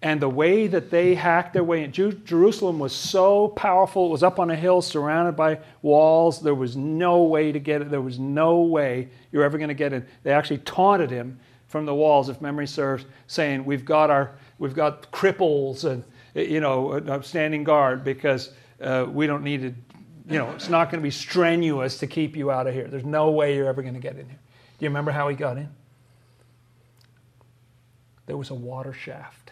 And the way that they hacked their way in, Jerusalem was so powerful. It was up on a hill surrounded by walls. There was no way to get it. There was no way you're ever going to get in. They actually taunted him from the walls, if memory serves, saying, We've got our we've got cripples and you know standing guard because uh, we don't need to you know it's not going to be strenuous to keep you out of here there's no way you're ever going to get in here do you remember how he got in there was a water shaft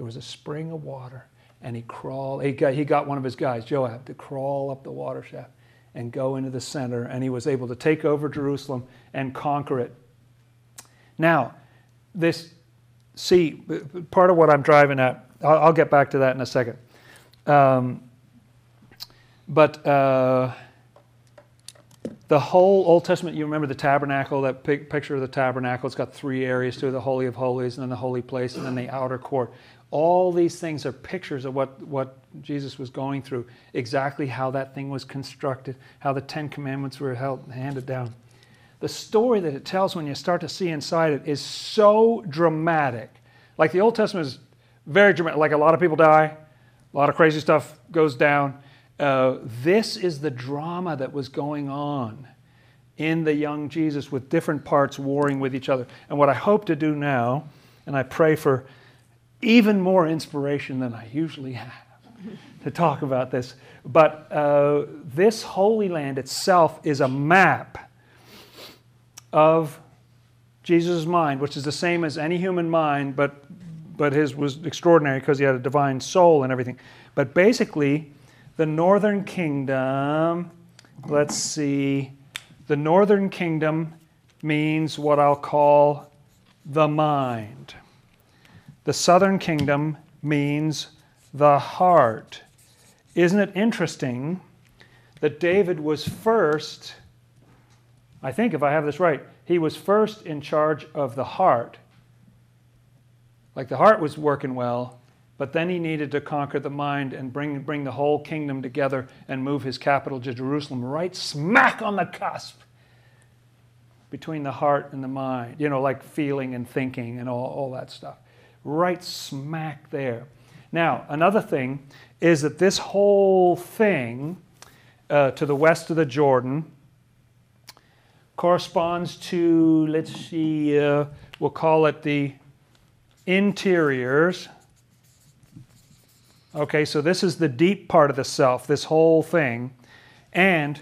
there was a spring of water and he crawled he got, he got one of his guys joab to crawl up the water shaft and go into the center and he was able to take over jerusalem and conquer it now this see part of what I'm driving at. I'll, I'll get back to that in a second. Um, but uh, the whole Old Testament, you remember the tabernacle, that picture of the tabernacle, it's got three areas to the Holy of Holies, and then the holy place, and then the outer court. All these things are pictures of what, what Jesus was going through, exactly how that thing was constructed, how the Ten Commandments were held, handed down the story that it tells when you start to see inside it is so dramatic. Like the Old Testament is very dramatic. Like a lot of people die, a lot of crazy stuff goes down. Uh, this is the drama that was going on in the young Jesus with different parts warring with each other. And what I hope to do now, and I pray for even more inspiration than I usually have to talk about this, but uh, this Holy Land itself is a map of Jesus' mind, which is the same as any human mind, but, but his was extraordinary because he had a divine soul and everything. But basically, the northern kingdom, let's see, the northern kingdom means what I'll call the mind. The southern kingdom means the heart. Isn't it interesting that David was first, I think if I have this right, he was first in charge of the heart. Like the heart was working well, but then he needed to conquer the mind and bring, bring the whole kingdom together and move his capital to Jerusalem, right smack on the cusp between the heart and the mind, you know, like feeling and thinking and all, all that stuff. Right smack there. Now, another thing is that this whole thing uh, to the west of the Jordan corresponds to, let's see, uh, we'll call it the interiors. Okay, so this is the deep part of the self, this whole thing. And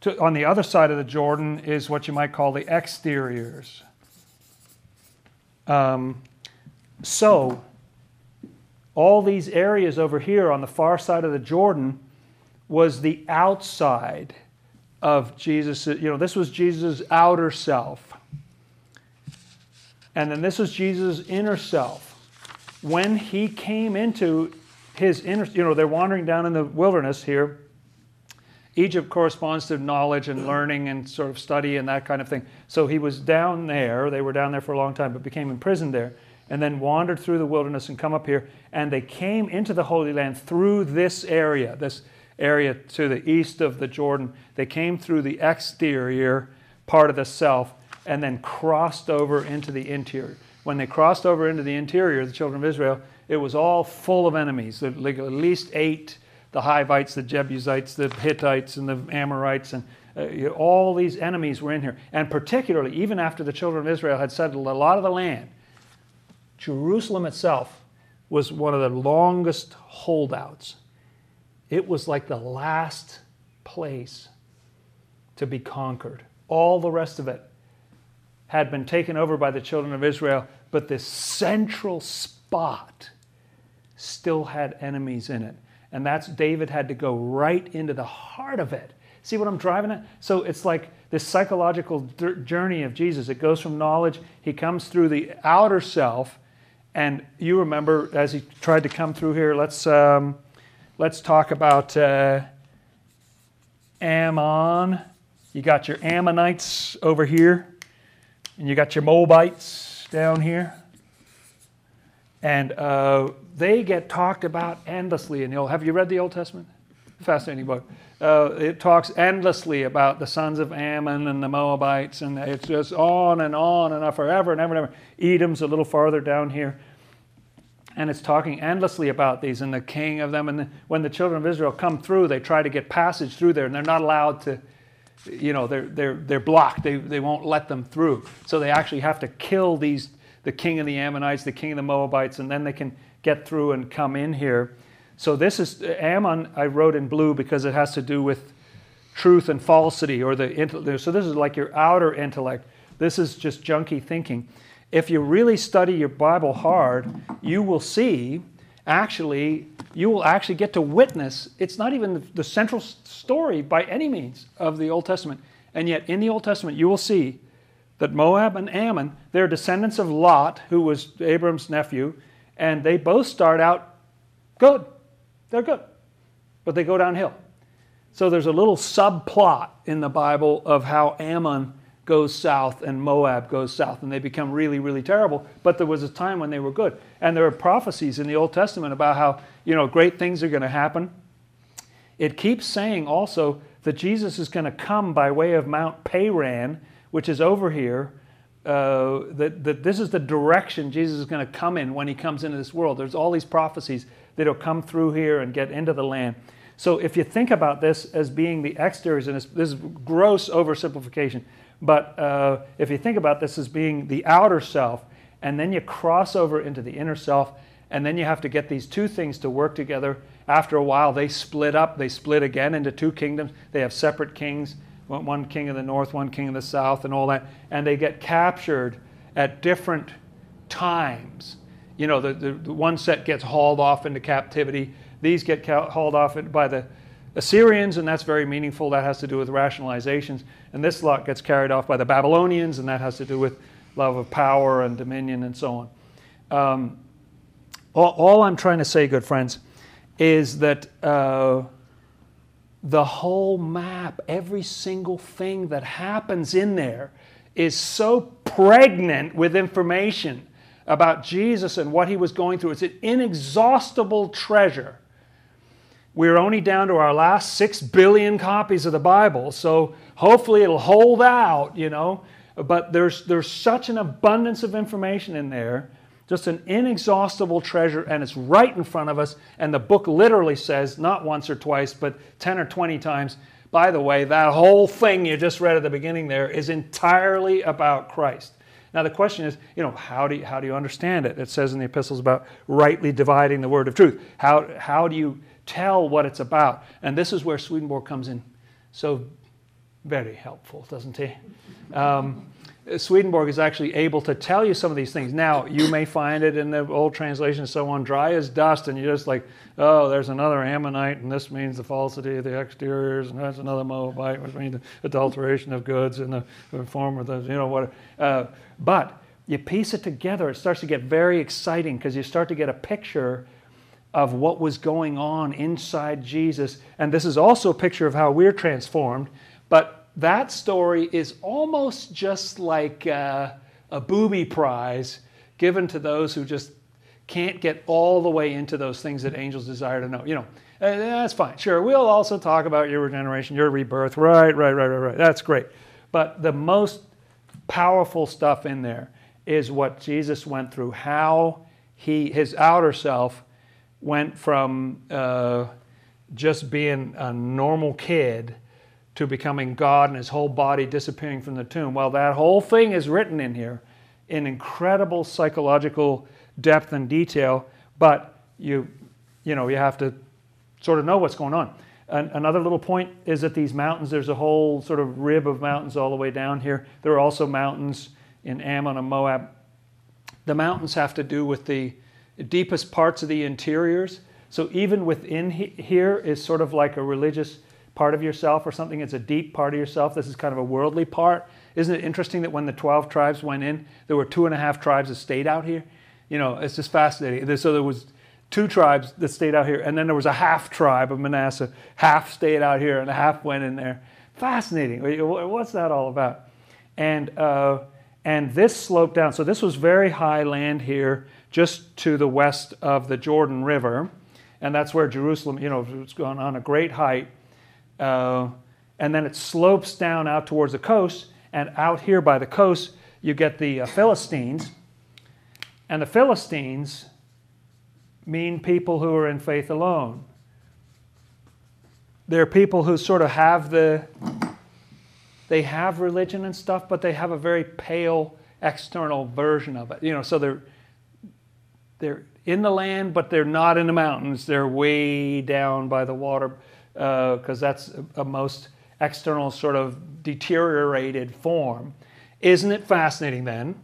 to, on the other side of the Jordan is what you might call the exteriors. Um, so, all these areas over here on the far side of the Jordan was the outside of Jesus. You know, this was Jesus' outer self. And then this was Jesus' inner self. When he came into his inner, you know, they're wandering down in the wilderness here. Egypt corresponds to knowledge and learning and sort of study and that kind of thing. So he was down there. They were down there for a long time, but became imprisoned there and then wandered through the wilderness and come up here. And they came into the Holy Land through this area, this area to the east of the Jordan. They came through the exterior part of the self and then crossed over into the interior. When they crossed over into the interior, the children of Israel, it was all full of enemies. Like at least eight the Hivites, the Jebusites, the Hittites, and the Amorites, and uh, all these enemies were in here. And particularly, even after the children of Israel had settled a lot of the land, Jerusalem itself was one of the longest holdouts. It was like the last place to be conquered. All the rest of it had been taken over by the children of Israel, but this central spot still had enemies in it. And that's David had to go right into the heart of it. See what I'm driving at? So it's like this psychological journey of Jesus. It goes from knowledge, he comes through the outer self and you remember as he tried to come through here, let's, um, let's talk about uh, Ammon. You got your Ammonites over here, and you got your Moabites down here. And uh, they get talked about endlessly Old. Have you read the Old Testament? Fascinating book. Uh, it talks endlessly about the sons of Ammon and the Moabites, and it's just on and on and on forever and ever and ever. Edom's a little farther down here and it's talking endlessly about these and the king of them. And the, when the children of Israel come through, they try to get passage through there, and they're not allowed to. You know, they're they're they're blocked. They they won't let them through. So they actually have to kill these the king of the Ammonites, the king of the Moabites, and then they can get through and come in here. So this is Ammon. I wrote in blue because it has to do with truth and falsity, or the so this is like your outer intellect. This is just junky thinking if you really study your Bible hard, you will see actually, you will actually get to witness. It's not even the central story by any means of the Old Testament. And yet, in the Old Testament, you will see that Moab and Ammon, they're descendants of Lot, who was Abram's nephew, and they both start out good. They're good. But they go downhill. So there's a little subplot in the Bible of how Ammon goes south and Moab goes south, and they become really, really terrible. But there was a time when they were good. And there are prophecies in the Old Testament about how, you know, great things are going to happen. It keeps saying also that Jesus is going to come by way of Mount Paran, which is over here. Uh, that, that this is the direction Jesus is going to come in when he comes into this world. There's all these prophecies that will come through here and get into the land. So if you think about this as being the exteriors, and this, this is gross oversimplification, but uh, if you think about this as being the outer self, and then you cross over into the inner self, and then you have to get these two things to work together. After a while, they split up. They split again into two kingdoms. They have separate kings one king of the north, one king of the south, and all that. And they get captured at different times. You know, the, the, the one set gets hauled off into captivity. These get hauled off by the Assyrians, and that's very meaningful. That has to do with rationalizations. And this lot gets carried off by the Babylonians, and that has to do with love of power and dominion and so on. Um, all, all I'm trying to say, good friends, is that uh, the whole map, every single thing that happens in there, is so pregnant with information about Jesus and what he was going through. It's an inexhaustible treasure. We're only down to our last six billion copies of the Bible, so hopefully it'll hold out, you know. But there's, there's such an abundance of information in there, just an inexhaustible treasure, and it's right in front of us. And the book literally says, not once or twice, but 10 or 20 times, by the way, that whole thing you just read at the beginning there is entirely about Christ. Now the question is, you know, how do you, how do you understand it? It says in the epistles about rightly dividing the word of truth. How, how do you tell what it's about? And this is where Swedenborg comes in so very helpful, doesn't he? Um, Swedenborg is actually able to tell you some of these things. Now, you may find it in the old translation and so on, dry as dust, and you're just like, oh, there's another Ammonite, and this means the falsity of the exteriors, and that's another Moabite, which means the adulteration of goods in the form of the, you know, what. Uh, but you piece it together, it starts to get very exciting because you start to get a picture of what was going on inside Jesus. And this is also a picture of how we're transformed. But that story is almost just like uh, a booby prize given to those who just can't get all the way into those things that angels desire to know. You know, uh, that's fine. Sure, we'll also talk about your regeneration, your rebirth. Right, right, right, right, right. That's great. But the most powerful stuff in there is what Jesus went through, how he, his outer self, went from uh, just being a normal kid to becoming God and his whole body disappearing from the tomb. Well, that whole thing is written in here in incredible psychological depth and detail, but you, you know, you have to sort of know what's going on. And another little point is that these mountains, there's a whole sort of rib of mountains all the way down here. There are also mountains in Ammon and Moab. The mountains have to do with the deepest parts of the interiors. So even within he- here is sort of like a religious part of yourself or something. It's a deep part of yourself. This is kind of a worldly part. Isn't it interesting that when the 12 tribes went in, there were two and a half tribes that stayed out here? You know, it's just fascinating. So there was two tribes that stayed out here, and then there was a half tribe of Manasseh. Half stayed out here, and a half went in there. Fascinating. What's that all about? And uh, and this sloped down. So this was very high land here, just to the west of the Jordan River, and that's where Jerusalem. You know, it's gone on a great height. Uh, and then it slopes down out towards the coast. And out here by the coast, you get the uh, Philistines. And the Philistines mean people who are in faith alone. They're people who sort of have the, they have religion and stuff, but they have a very pale external version of it. You know, so they're, they're in the land, but they're not in the mountains. They're way down by the water because uh, that's a, a most external sort of deteriorated form. Isn't it fascinating then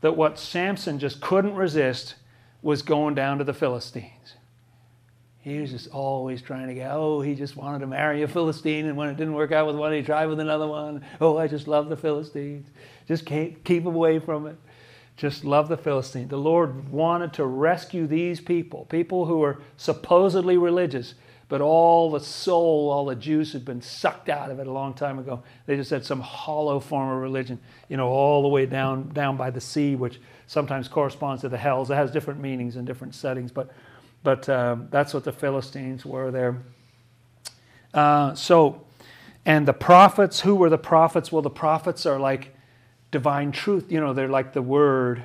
that what Samson just couldn't resist was going down to the Philistines? He was just always trying to get, oh, he just wanted to marry a Philistine, and when it didn't work out with one, he tried with another one. Oh, I just love the Philistines. Just can't keep, keep away from it. Just love the Philistines. The Lord wanted to rescue these people, people who were supposedly religious, but all the soul, all the juice had been sucked out of it a long time ago. They just had some hollow form of religion, you know, all the way down down by the sea, which sometimes corresponds to the hells. It has different meanings in different settings, but but um, that's what the Philistines were there. Uh, so, and the prophets, who were the prophets? Well, the prophets are like divine truth. You know, they're like the word,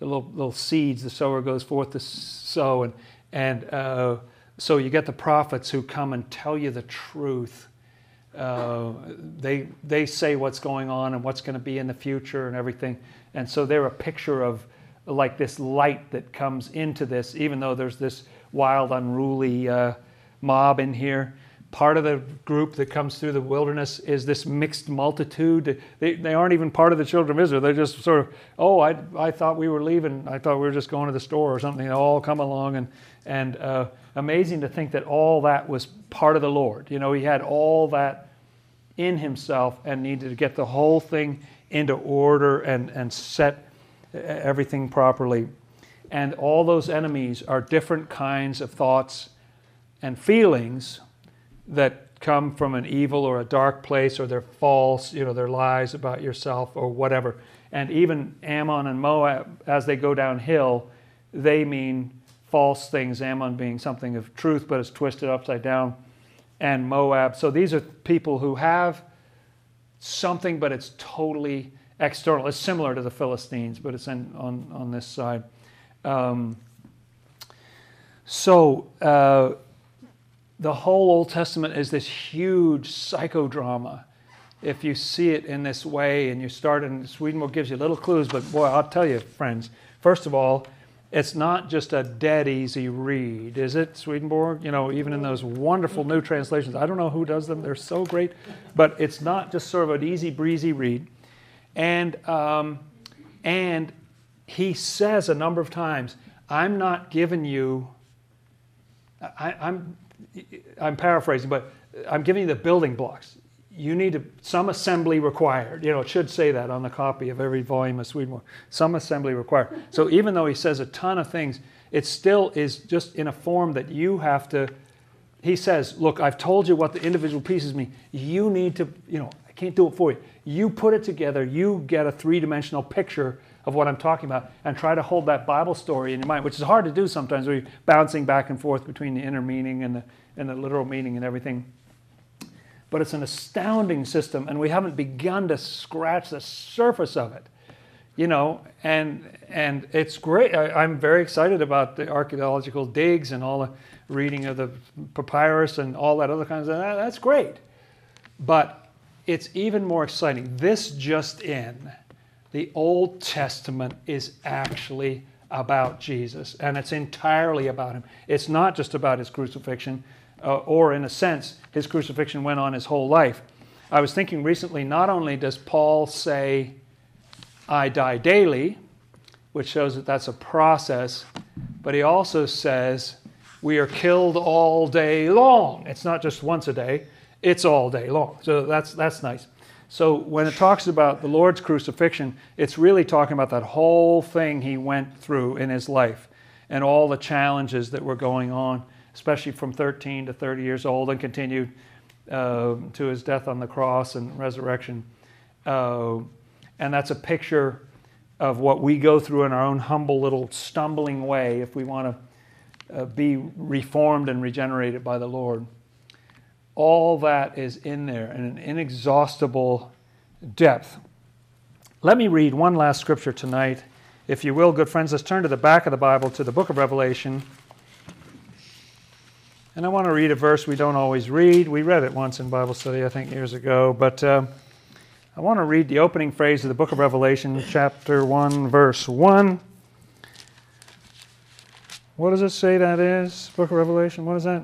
the little, little seeds the sower goes forth to sow, and and uh, so you get the prophets who come and tell you the truth. Uh, they, they say what's going on and what's going to be in the future and everything. And so they're a picture of like this light that comes into this, even though there's this wild, unruly uh, mob in here. Part of the group that comes through the wilderness is this mixed multitude. They, they aren't even part of the children of Israel. They're just sort of, oh, I, I thought we were leaving. I thought we were just going to the store or something. They all come along and, and uh, amazing to think that all that was part of the Lord. You know, he had all that in himself and needed to get the whole thing into order and, and set everything properly. And all those enemies are different kinds of thoughts and feelings that come from an evil or a dark place or they're false, you know, they're lies about yourself or whatever. And even Ammon and Moab, as they go downhill, they mean false things. Ammon being something of truth, but it's twisted upside down, and Moab. So these are people who have something, but it's totally external. It's similar to the Philistines, but it's in, on, on this side. Um, so uh, the whole Old Testament is this huge psychodrama. If you see it in this way and you start in Swedenborg gives you little clues, but boy, I'll tell you, friends, first of all, it's not just a dead easy read, is it, Swedenborg? You know, even in those wonderful new translations. I don't know who does them, they're so great, but it's not just sort of an easy breezy read. And, um, and he says a number of times, I'm not giving you, I, I'm, I'm paraphrasing, but I'm giving you the building blocks you need to, some assembly required. You know, it should say that on the copy of every volume of Swedenborg. Some assembly required. So even though he says a ton of things, it still is just in a form that you have to. He says, "Look, I've told you what the individual pieces mean. You need to, you know, I can't do it for you. You put it together. You get a three-dimensional picture of what I'm talking about, and try to hold that Bible story in your mind, which is hard to do sometimes. Where you're bouncing back and forth between the inner meaning and the and the literal meaning and everything." but it's an astounding system, and we haven't begun to scratch the surface of it. You know, and and it's great. I, am very excited about the archaeological digs and all the reading of the papyrus and all that other kinds of that. That's great, but it's even more exciting. This just in, the Old Testament is actually about Jesus, and it's entirely about him. It's not just about his crucifixion uh, or in a sense, his crucifixion went on his whole life. I was thinking recently, not only does Paul say, I die daily, which shows that that's a process, but he also says, we are killed all day long. It's not just once a day, it's all day long. So that's, that's nice. So when it talks about the Lord's crucifixion, it's really talking about that whole thing he went through in his life and all the challenges that were going on especially from 13 to 30 years old, and continued uh, to his death on the cross and resurrection. Uh, and that's a picture of what we go through in our own humble little stumbling way if we want to uh, be reformed and regenerated by the Lord. All that is in there in an inexhaustible depth. Let me read one last scripture tonight. If you will, good friends, let's turn to the back of the Bible to the book of Revelation. And I want to read a verse we don't always read. We read it once in Bible study, I think, years ago. But uh, I want to read the opening phrase of the book of Revelation, chapter 1, verse 1. What does it say that is? Book of Revelation, what is that?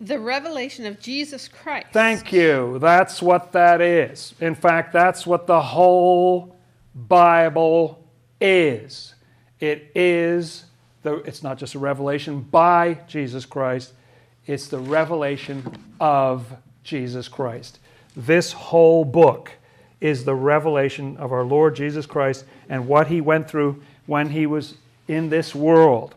The revelation of Jesus Christ.
Thank you. That's what that is. In fact, that's what the whole Bible is. It is the, it's not just a revelation by Jesus Christ, it's the revelation of Jesus Christ. This whole book is the revelation of our Lord Jesus Christ and what he went through when he was in this world.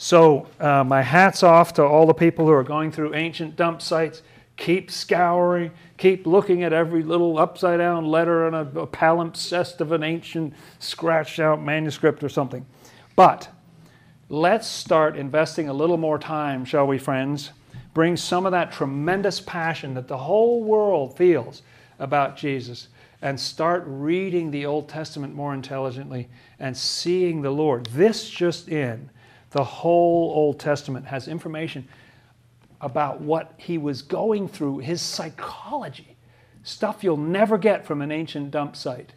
So, uh, my hat's off to all the people who are going through ancient dump sites. Keep scouring, keep looking at every little upside down letter on a, a palimpsest of an ancient scratched out manuscript or something. But let's start investing a little more time, shall we, friends? Bring some of that tremendous passion that the whole world feels about Jesus and start reading the Old Testament more intelligently and seeing the Lord. This just in, the whole Old Testament has information about what he was going through, his psychology, stuff you'll never get from an ancient dump site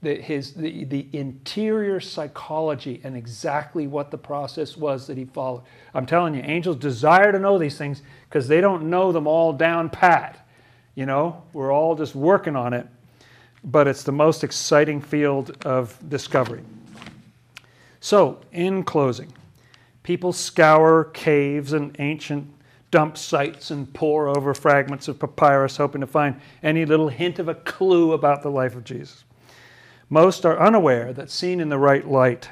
the, his, the, the interior psychology and exactly what the process was that he followed. I'm telling you, angels desire to know these things because they don't know them all down pat. You know, we're all just working on it, but it's the most exciting field of discovery. So, in closing, people scour caves and ancient dump sites and pore over fragments of papyrus, hoping to find any little hint of a clue about the life of Jesus. Most are unaware that seen in the right light,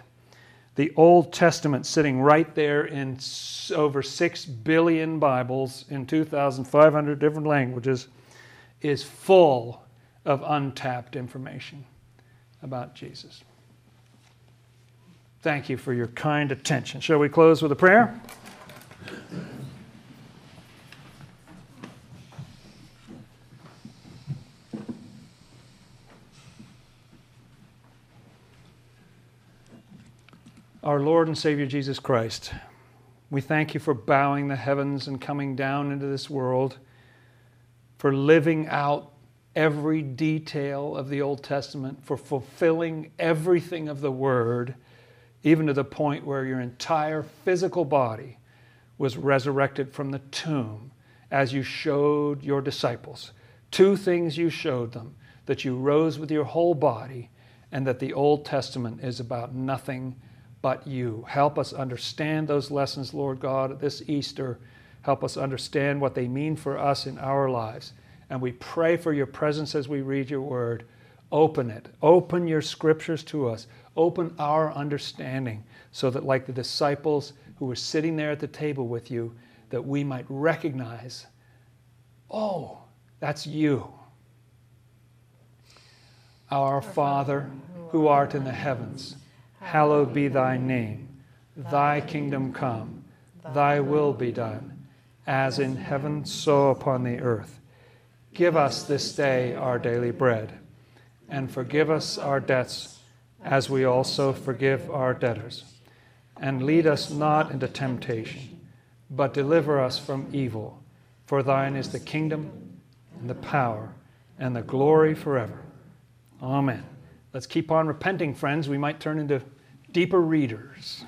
the Old Testament sitting right there in over 6 billion Bibles in 2,500 different languages is full of untapped information about Jesus. Thank you for your kind attention. Shall we close with a prayer? Our Lord and Savior Jesus Christ, we thank you for bowing the heavens and coming down into this world, for living out every detail of the Old Testament, for fulfilling everything of the Word, even to the point where your entire physical body was resurrected from the tomb as you showed your disciples. Two things you showed them that you rose with your whole body, and that the Old Testament is about nothing but you. Help us understand those lessons, Lord God, this Easter. Help us understand what they mean for us in our lives. And we pray for your presence as we read your word. Open it. Open your scriptures to us. Open our understanding so that, like the disciples who were sitting there at the table with you, that we might recognize, oh, that's you. Our Father, who art in the heavens hallowed be thy name. Thy kingdom come, thy will be done, as in heaven, so upon the earth. Give us this day our daily bread, and forgive us our debts, as we also forgive our debtors. And lead us not into temptation, but deliver us from evil. For thine is the kingdom, and the power, and the glory forever. Amen. Let's keep on repenting, friends. We might turn into deeper readers.